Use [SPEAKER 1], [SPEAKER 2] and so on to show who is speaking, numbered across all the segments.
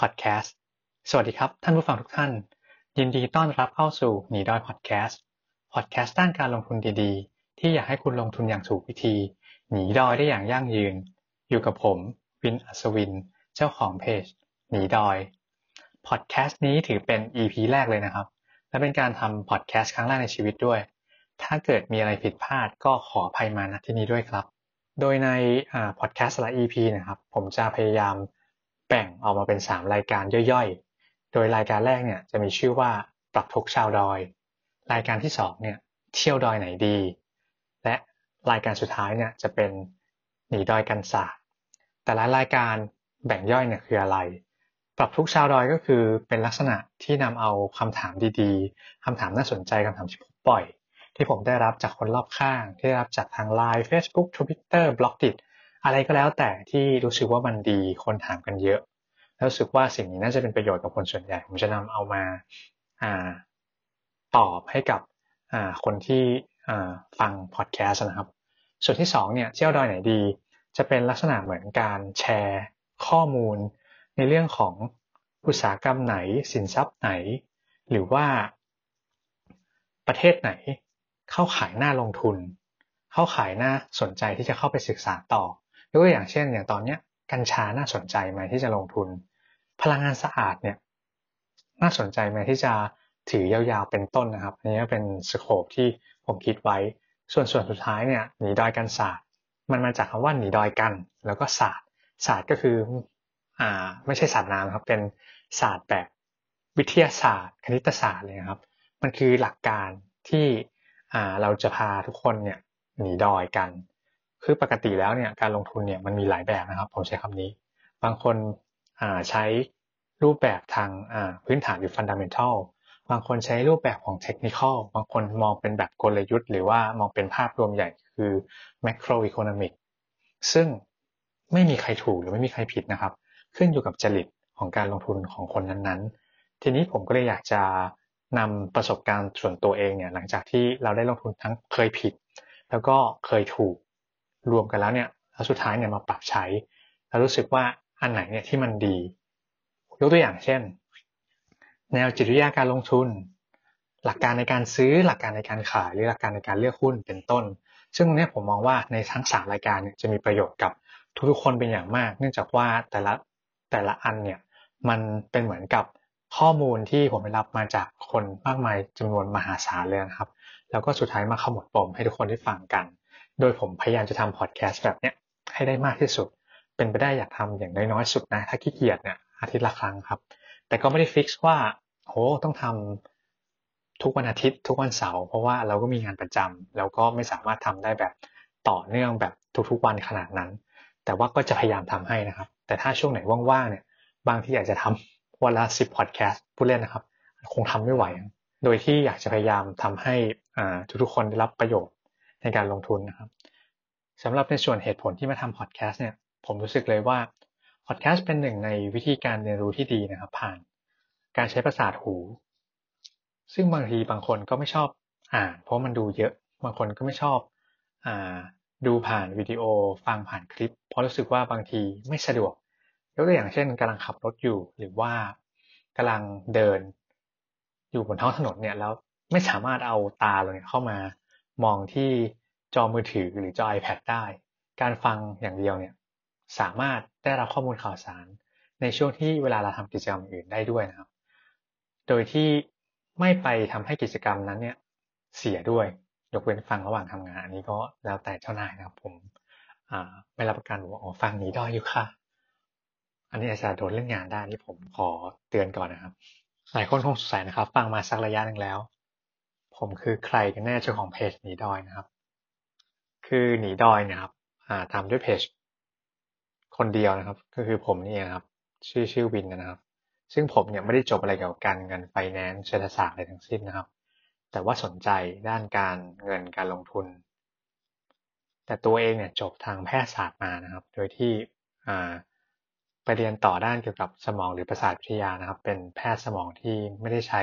[SPEAKER 1] พอดแคสต์สวัสดีครับ ท่านผู้ฟังทุกท่าน ยินดีต้อนรับเข้าสู่หนีดอยพอดแคสต์พอดแคสต์ด้านการลงทุนดีๆ ที่อยากให้คุณลงทุนอย่างถูกวิธี หนีดอยได้อย่างยั่งยืน อยู่กับผมวินอัศวิน เจ้าของเพจหนีดอยพอดแคสต์นี้ถือเป็น EP แรกเลยนะครับ และเป็นการทำพอดแคสต์ครั้งแรกในชีวิตด้วย ถ้าเกิดมีอะไรผิดพลาดก็ขออภัยมาณที่นี้ด้วยครับ โดยในพอดแคสต์ละ EP นะครับ ผมจะพยายาม แบ่งออกมาเป็น 3 รายการย่อยๆ โดยรายการแรกเนี่ยจะมีชื่อว่าปรับทุกชาวดอย รายการที่2เนี่ยเที่ยวดอยไหนดี และรายการสุดท้ายเนี่ยจะเป็นหนีดอยกันศาสตร์แต่ละรายการแบ่งย่อยเนี่ยคืออะไร ปรับทุกชาวดอยก็คือเป็นลักษณะที่นำเอาคำถามดีๆคำถามน่าสนใจคำถามที่ผมปล่อย ที่ผมได้รับจากคนรอบข้าง ที่ได้รับจากทาง Line Facebook Twitter b l o g d i t อะไรก็แล้วแต่ที่รู้สึกว่ามันดีคนถามกันเยอะ แล้วรู้สึกว่าสิ่งนี้น่าจะเป็นประโยชน์กับคนส่วนใหญ่ ผมจะนำเอามาตอบให้กับคนที่ฟังพอดแคสต์นะครับ ส่วนที่2เนี่ยเที่ยวดอยไหนดี จะเป็นลักษณะเหมือนการแชร์ข้อมูล ในเรื่องของอุตสาหกรรมไหน สินทรัพย์ไหน หรือว่าประเทศไหน เข้าขายหน้าลงทุน เข้าขายหน้าสนใจที่จะเข้าไปศึกษาต่อ ยกตัวอย่างเช่นอย่างตอนเนี้ยกัญชาน่าสนใจไหมที่จะลงทุน พลังงานสะอาดเนี่ยน่าสนใจไหมที่จะถือยาวๆเป็นต้นนะครับอันนี้เป็นสโคปที่ผมคิดไว้ ส่วนส่วนสุดท้ายเนี่ยหนีดอยกันศาสตร์ มันมาจากคำว่าหนีดอยกัน แล้วก็ศาสตร์ศาสตร์ก็คืออ่าไม่ใช่ศาสตร์น้ำครับเป็นศาสตร์แบบวิทยาศาสตร์ คณิตศาสตร์เลยครับ มันคือหลักการที่อ่าเราจะพาทุกคนเนี่ยหนีดอยกัน คือปกติแล้วเนี่ยการลงทุนเนี่ยมันมีหลายแบบนะครับ ผมใช้คำนี้ บางคนใช้รูปแบบทางพื้นฐานหรือฟันดัมเมนทัลบางคนใช้รูปแบบของเทคนิคอลบางคนมองเป็นแบบกลยุทธ์ หรือว่ามองเป็นภาพรวมใหญ่คือแมกโรอีโคโนมิกซึ่งไม่มีใครถูกหรือไม่มีใครผิดนะครับ ขึ้นอยู่กับจริตของการลงทุนของคนนั้นๆ ทีนี้ผมก็เลยอยากจะนำประสบการณ์ส่วนตัวเองเนี่ยหลังจากที่เราได้ลงทุนทั้งเคยผิด แล้วก็เคยถูก รวมกันแล้วเนี่ยแล้วสุดท้ายเนี่ยมาปรับใช้ แล้วรู้สึกว่าอันไหนเนี่ยที่มันดี ยกตัวอย่างเช่น แนวจิตวิทยาการลงทุน หลักการในการซื้อหลักการในการขายหรือหลักการในการเลือกหุ้นเป็นต้น ซึ่งตรงนี้ผมมองว่าในทั้งสามรายการเนี่ยจะมีประโยชน์กับทุกๆคนเป็นอย่างมาก เนื่องจากว่าแต่ละแต่ละอันเนี่ยมันเป็นเหมือนกับข้อมูลที่ผมได้รับมาจากคนมากมายจำนวนมหาศาลเลยนะครับ แล้วก็สุดท้ายมาขมวดปมให้ทุกคนได้ฟังกัน โดยผมพยายามจะทำพอดแคสต์แบบเนี้ยให้ได้มากที่สุด เป็นไปได้อยากทำอย่างน้อยๆสุดนะ ถ้าขี้เกียจเนี่ยอาทิตย์ละครั้งครับ แต่ก็ไม่ได้ฟิกว่าโอ้ต้องทำทุกวันอาทิตย์ทุกวันเสาร์เพราะว่าเราก็มีงานประจำแล้วก็ไม่สามารถทำได้แบบต่อเนื่องแบบทุกๆวันขนาดนั้น แต่ว่าก็จะพยายามทำให้นะครับ แต่ถ้าช่วงไหนว่างๆเนี่ยบางที่อยากจะทำวันละสิบพอดแคสต์ผู้เล่นนะครับ คงทำไม่ไหว โดยที่อยากจะพยายามทำให้ทุกๆคนได้รับประโยชน์ ในการลงทุนนะครับสำหรับในส่วนเหตุผลที่มาทำพอดแคสต์เนี่ยผมรู้สึกเลยว่าพอดแคสต์เป็นหนึ่งในวิธีการเรียนรู้ที่ดีนะครับ ผ่านการใช้ประสาทหู ซึ่งบางทีบางคนก็ไม่ชอบอ่านเพราะมันดูเยอะบางคนก็ไม่ชอบอ่าดูผ่านวิดีโอฟังผ่านคลิป เพราะรู้สึกว่าบางทีไม่สะดวกยกตัวอย่างเช่นกำลังขับรถอยู่หรือว่ากำลังเดิน อยู่บนท้องถนนเนี่ยแล้วไม่สามารถเอาตาเราเนี่ยเข้ามา มองที่จอมือถือหรือจอ iPad ได้ การฟังอย่างเดียวเนี่ยสามารถได้รับข้อมูลข่าวสาร ในช่วงที่เวลาเราทำกิจกรรมอื่นได้ด้วยนะครับ โดยที่ไม่ไปทำให้กิจกรรมนั้นเนี่ยเสียด้วย ยกเว้นฟังระหว่างทำงานอันนี้ก็แล้วแต่เจ้านายนะครับผมไม่รับประกันว่าอ๋อฟังนี้ด้อยอยู่ค่ะ อันนี้อาจจะโดนเรื่องงานได้นี่ผมขอเตือนก่อนนะครับหลายคนคงสงสัยนะครับ ฟังมาสักระยะหนึ่งแล้ว ผมคือใครกันแน่เจ้าของเพจหนีดอยนะครับ คือหนีดอยนี่ยครับทำด้วยเพจคนเดียวนะครับ ก็คือผมนี่นะครับ ชื่อชื่อวินนะครับ ซึ่งผมเนี่ยไม่ได้จบอะไรเกี่ยวกับการเงินไฟแนนซ์เศรษฐศาสตร์อะไรทั้งสิ้นนะครับ แต่ว่าสนใจด้านการเงินการลงทุน แต่ตัวเองเนี่ยจบทางแพทยศาสตร์มานะครับ โดยที่ไปเรียนต่อด้านเกี่ยวกับสมองหรือประสาทวิทยานะครับ เป็นแพทย์สมองที่ไม่ได้ใช้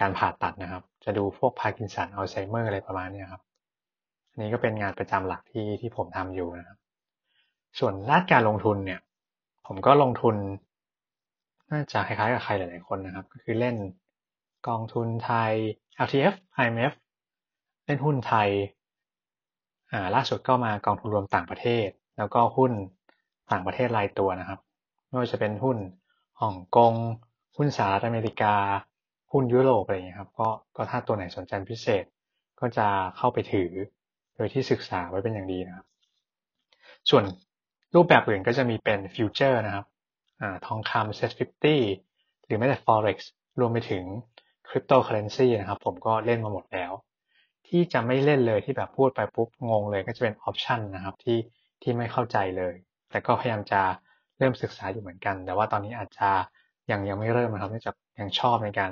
[SPEAKER 1] การผ่าตัดนะครับจะดูพวกพาร์กินสันอัลไซเมอร์อะไรประมาณนี้ครับนี่ก็เป็นงานประจำหลักที่ที่ผมทำอยู่นะครับ ส่วนด้านการลงทุนเนี่ย ผมก็ลงทุนน่าจะคล้ายๆกับใครหลายๆคนนะครับ ก็คือเล่นกองทุนไทย LTF RMF เล่นหุ้นไทยอ่าล่าสุดก็มากองทุนรวมต่างประเทศ แล้วก็หุ้นต่างประเทศรายตัวนะครับ ไม่ว่าจะเป็นหุ้นฮ่องกง หุ้นสหรัฐอเมริกา หุ้นยุโรปอะไรอย่างนี้ครับก็ก็ถ้าตัวไหนสนใจพิเศษ ก็จะเข้าไปถือโดยที่ศึกษาไว้เป็นอย่างดีนะครับ ส่วนรูปแบบอื่นก็จะมีเป็นฟิวเจอร์นะครับอทองคำ SET fifty หรือแม้แต่ forex รวมไปถึงคริปโตเคอเรนซีนะครับผมก็เล่นมาหมดแล้ว ที่จะไม่เล่นเลยที่แบบพูดไปปุ๊บงงเลยก็จะเป็นออปชันนะครับที่ที่ไม่เข้าใจเลย แต่ก็พยายามจะเริ่มศึกษาอยู่เหมือนกัน แต่ว่าตอนนี้อาจจะยังยังไม่เริ่มนะครับเนื่องจากยังชอบในการ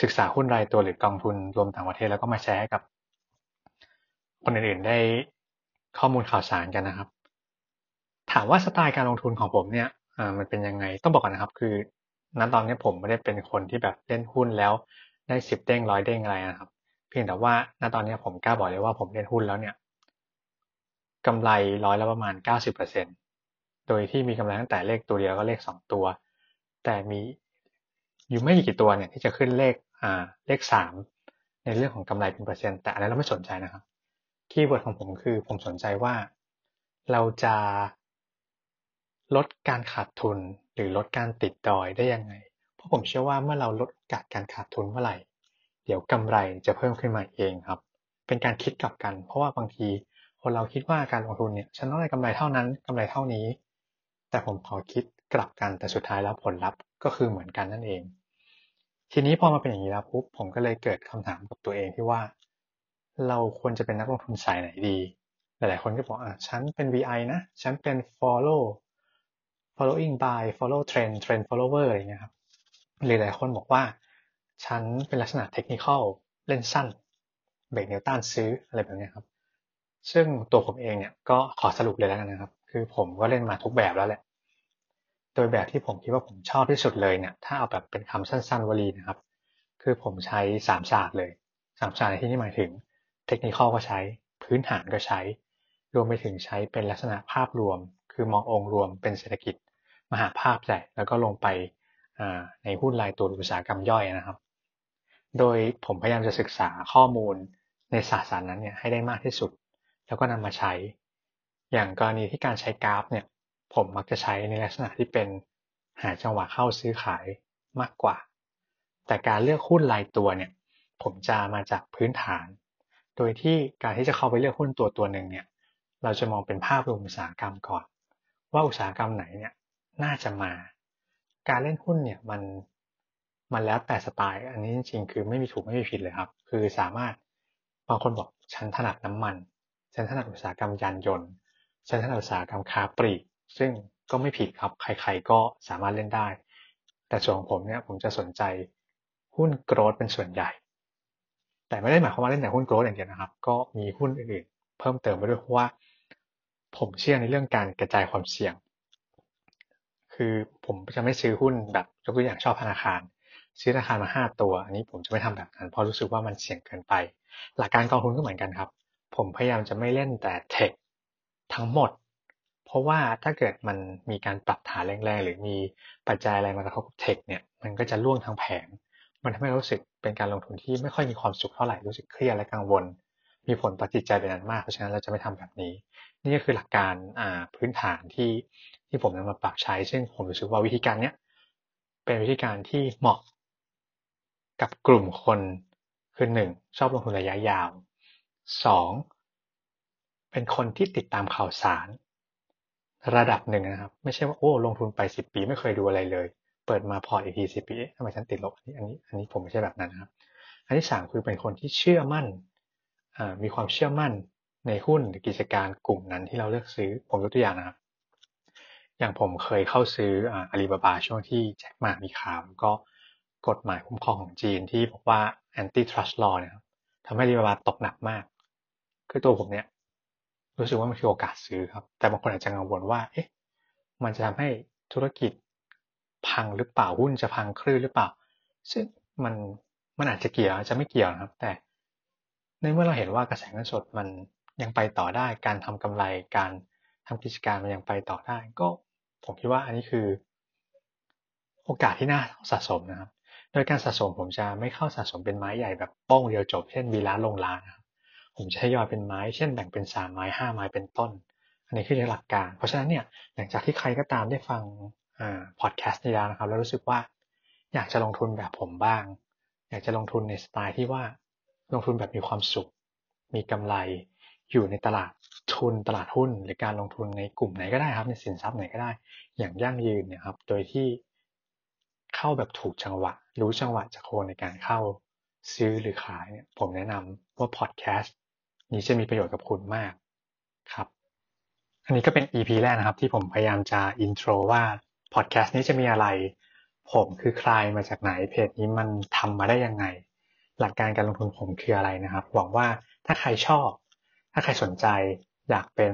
[SPEAKER 1] ศึกษาหุ้นรายตัวหรือกองทุนรวมต่างประเทศแล้วก็มาแชร์ให้กับ คนอื่นๆได้ข้อมูลข่าวสารกันนะครับ ถามว่าสไตล์การลงทุนของผมเนี่ยมันเป็นยังไงต้องบอกก่อนนะครับ คือณตอนนี้ผมไม่ได้เป็นคนที่แบบเล่นหุ้นแล้วได้สิบเด้งร้อยเด้งอะไรนะครับ เพียงแต่ว่าณตอนนี้ผมกล้าบอกเลยว่าผมเล่นหุ้นแล้วเนี่ยกำไรร้อยละประมาณเก้าสิบเปอร์เซ็นต์โดยที่มีกำไรตั้งแต่เลขตัวเดียวก็เลขสองตัว แต่มีอยู่ไม่กี่ตัวเนี่ยที่จะขึ้นเลข เลขสามในเรื่องของกำไรเป็นเปอร์เซ็นต์แต่อันนั้นเราไม่สนใจนะครับ keyword ของผมคือผมสนใจว่า เราจะลดการขาดทุนหรือลดการติดดอยได้ยังไง เพราะผมเชื่อว่าเมื่อเราลดโอกาสการขาดทุนเมื่อไหร่ เดี๋ยวกำไรจะเพิ่มขึ้นมาเองครับ เป็นการคิดกลับกัน เพราะว่าบางทีคนเราคิดว่าการลงทุนเนี่ยฉันต้องได้กำไรเท่านั้นกำไรเท่านี้ แต่ผมขอคิดกลับกันแต่สุดท้ายแล้วผลลัพธ์ก็คือเหมือนกันนั่นเอง ทีนี้พอมาเป็นอย่างนี้แล้วปุ๊บผมก็เลยเกิดคำถามกับตัวเองที่ว่า เราควรจะเป็นนักลงทุนสายไหนดี หลาย ๆ คนก็บอกอะฉันเป็น VI นะ ฉันเป็น follow following by follow trend trend follower อะไรเงี้ยครับหรือหลายคนบอกว่า ฉันเป็นลักษณะ technical เล่นสั้นเบรกนิวตันซื้ออะไรแบบนี้ครับ ซึ่งตัวผมเองเนี่ยก็ขอสรุปเลยแล้วกันนะครับ คือผมก็เล่นมาทุกแบบแล้วแหละ โดยแบบที่ผมคิดว่าผมชอบที่สุดเลยเนี่ย ถ้าเอาแบบเป็นคำสั้น ๆวลีนะครับ คือผมใช้สามศาสตร์เลยสามศาสตร์ในที่นี้หมายถึง เทคนิคก็ใช้ พื้นฐานก็ใช้ รวมไปถึงใช้เป็นลักษณะภาพรวม คือมององค์รวมเป็นเศรษฐกิจ มหาภาพใหญ่แล้วก็ลงไปในหุ้นรายตัวอุตสาหกรรมย่อยนะครับ โดยผมพยายามจะศึกษาข้อมูลในศาสตร์นั้นเนี่ยให้ได้มากที่สุด แล้วก็นำมาใช้ อย่างกรณีที่การใช้กราฟเนี่ย ผมมักจะใช้ในลักษณะที่เป็นหาจังหวะเข้าซื้อขายมากกว่า แต่การเลือกหุ้นรายตัวเนี่ยผมจะมาจากพื้นฐาน โดยที่การที่จะเข้าไปเลือกหุ้นตัวตัวหนึ่งเนี่ยเราจะมองเป็นภาพรวมอุตสาหกรรมก่อน ว่าอุตสาหกรรมไหนเนี่ยน่าจะมา การเล่นหุ้นเนี่ยมันมันแล้วแต่สไตล์ อันนี้จริงๆ คือไม่มีถูกไม่มีผิดเลยครับ คือสามารถบางคนบอกฉันถนัดน้ำมัน ฉันถนัดอุตสาหกรรมยานยนต์ ฉันถนัดอุตสาหกรรมค้าปลีก ซึ่งก็ไม่ผิดครับ ใครๆก็สามารถเล่นได้ แต่ส่วนของผมเนี่ยผมจะสนใจหุ้นโกรดเป็นส่วนใหญ่ แต่ไม่ได้หมายความว่าเล่นแต่หุ้นโกรดอย่างเดียวนะครับ ก็มีหุ้นอื่นๆ เพิ่มเติมไปด้วยเพราะว่า ผมเชื่อในเรื่องการกระจายความเสี่ยง คือผมจะไม่ซื้อหุ้นแบบยกตัวอย่างชอบธนาคาร ซื้อธนาคารมาห้าตัว อันนี้ผมจะไม่ทำแบบนั้นเพราะรู้สึกว่ามันเสี่ยงเกินไป หลักการกองทุนก็เหมือนกันครับ ผมพยายามจะไม่เล่นแต่เทคทั้งหมด เพราะว่าถ้าเกิดมันมีการปรับฐานแรงๆ หรือมีปัจจัยอะไรมากระทบเทคเนี่ยมันก็จะล่วงทั้งแผง มันทำให้รู้สึกเป็นการลงทุนที่ไม่ค่อยมีความสุขเท่าไหร่รู้สึกเครียดและกังวล มีผลต่อจิตใจเป็นนั้นมากเพราะฉะนั้นเราจะไม่ทำแบบนี้ นี่ก็คือหลักการพื้นฐานที่ที่ผมนำมาปรับใช้ ซึ่งผมรู้สึกว่าวิธีการเนี้ยเป็นวิธีการที่เหมาะกับกลุ่มคนคือหนึ่งชอบลงทุนระยะยาวสองเป็นคนที่ติดตามข่าวสาร ระดับหนึ่งนะครับ ไม่ใช่ว่าโอ้ลงทุนไปสิบปีไม่เคยดูอะไรเลย เปิดมาพอร์ตอีกทีสิบปีทำไมฉันติดลบอันนี้อันนี้อันนี้ผมไม่ใช่แบบนั้นนะครับ อันที่สามคือเป็นคนที่เชื่อมั่นมีความเชื่อมั่นในหุ้นหรือกิจการกลุ่มนั้นที่เราเลือกซื้อผมยกตัวอย่างนะครับ อย่างผมเคยเข้าซื้ออาลีบาบาช่วงที่แจ็คหมามีข่าวก็กฎหมายคุ้มครองของจีนที่บอกว่า anti trust law เนี่ยทำให้อาลีบาบาตกหนักมาก คือตัวผมเนี่ย รู้สึกว่ามันคือโอกาสซื้อครับ แต่บางคนอาจจะกังวลว่า เอ๊ะ มันจะทำให้ธุรกิจพังหรือเปล่าหุ้นจะพังคลื่นหรือเปล่า ซึ่งมันมันอาจจะเกี่ยวอาจจะไม่เกี่ยวนะครับ แต่ในเมื่อเราเห็นว่ากระแสเงินสดมันยังไปต่อได้ การทำกำไร การทำกิจการมันยังไปต่อได้ ก็ผมคิดว่าอันนี้คือ โอกาสที่น่าสะสมนะครับ โดยการสะสมผมจะไม่เข้าสะสมเป็นไม้ใหญ่แบบโป้งเดียวจบ เช่นวีล้าลงล้านนะครับ ผมจะทยอยเป็นไม้ เช่นแบ่งเป็นสามไม้ห้าไม้เป็นต้น อันนี้คือหลักการ เพราะฉะนั้นเนี่ยหลังจากที่ใครก็ตามได้ฟังอ่าพอดแคสต์นี้แล้วนะครับแล้วรู้สึกว่าอยากจะลงทุนแบบผมบ้าง อยากจะลงทุนในสไตล์ที่ว่าลงทุนแบบมีความสุข มีกำไร อยู่ในตลาดทุนตลาดหุ้น หรือการลงทุนในกลุ่มไหนก็ได้ครับ ในสินทรัพย์ไหนก็ได้ อย่างยั่งยืนเนี่ยครับ โดยที่เข้าแบบถูกจังหวะ รู้จังหวะจากโคนในการเข้าซื้อหรือขายเนี่ยผมแนะนำว่าพอดแคสต์ นี้จะมีประโยชน์กับคุณมากครับ อันนี้ก็เป็น EP แรกนะครับ ที่ผมพยายามจะอินโทรว่าพอดแคสต์นี้จะมีอะไร ผมคือใครมาจากไหนเพจนี้มันทำมาได้ยังไง หลักการการลงทุนผมคืออะไรนะครับ หวังว่าถ้าใครชอบ ถ้าใครสนใจ อยากเป็น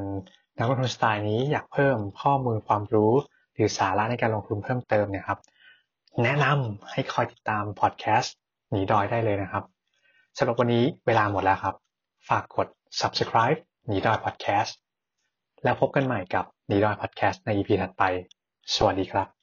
[SPEAKER 1] นักลงทุนสไตล์นี้อยากเพิ่มข้อมูลความรู้ หรือสาระในการลงทุนเพิ่มเติมเนี่ยครับ แนะนำให้คอยติดตามพอดแคสต์หนีดอยได้เลยนะครับสำหรับวันนี้เวลาหมดแล้วครับ ฝากกด subscribe นีดอย podcast แล้วพบกันใหม่กับนีดอย podcast ใน EP ถัดไป สวัสดีครับ